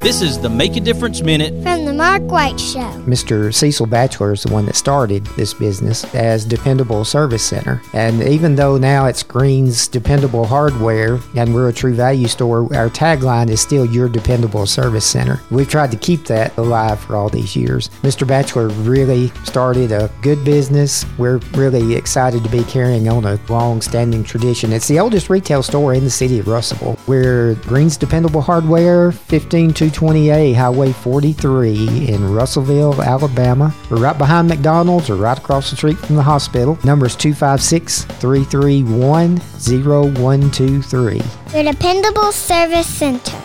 This is the Make a Difference Minute from the Mark White Show. Mr. Cecil Batchelor is the one that started this business as Dependable Service Center. And even though now it's Green's Dependable Hardware and we're a true value store, our tagline is still Your Dependable Service Center. We've tried to keep that alive for all these years. Mr. Batchelor really started a good business. We're really excited to be carrying on a long standing tradition. It's the oldest retail store in the city of Russellville. We're Green's Dependable Hardware, 15 to 228 Highway 43 in Russellville, Alabama. We're right behind McDonald's or right across the street from the hospital. Number is 256 331 0123. Your dependable service center.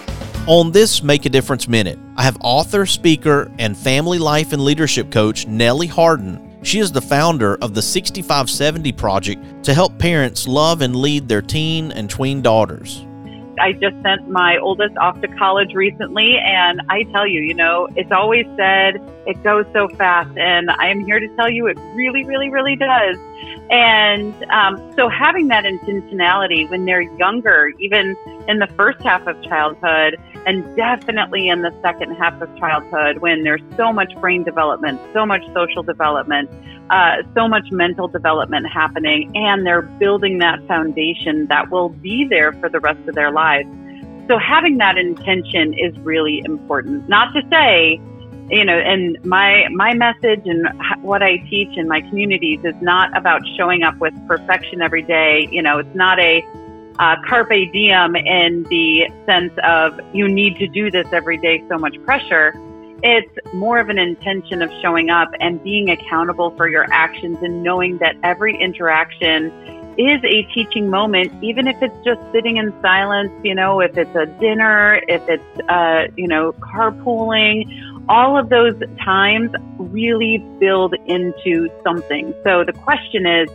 On this Make a Difference Minute, I have author, speaker, and family life and leadership coach Nellie Harden. She is the founder of the 6570 Project to help parents love and lead their teen and tween daughters. I just sent my oldest off to college recently, and I tell you, you know, it's always said it goes so fast, and I am here to tell you it really, really, really does. And um, so having that intentionality when they're younger, even in the first half of childhood, and definitely in the second half of childhood, when there's so much brain development, so much social development, uh, so much mental development happening, and they're building that foundation that will be there for the rest of their lives. So having that intention is really important. Not to say you know, and my my message and what I teach in my communities is not about showing up with perfection every day. You know, it's not a uh, carpe diem in the sense of you need to do this every day, so much pressure. It's more of an intention of showing up and being accountable for your actions and knowing that every interaction is a teaching moment, even if it's just sitting in silence, you know, if it's a dinner, if it's, uh, you know, carpooling, all of those times really build into something. So the question is,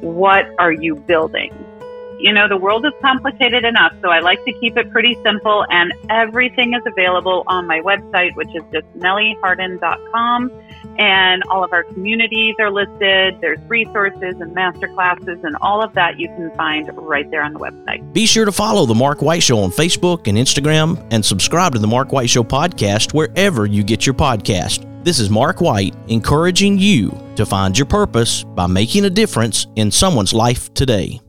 what are you building? You know, the world is complicated enough, so I like to keep it pretty simple, and everything is available on my website, which is just nellieharden.com and all of our communities are listed. There's resources and master classes and all of that you can find right there on the website. Be sure to follow The Mark White Show on Facebook and Instagram and subscribe to The Mark White Show podcast wherever you get your podcast. This is Mark White encouraging you to find your purpose by making a difference in someone's life today.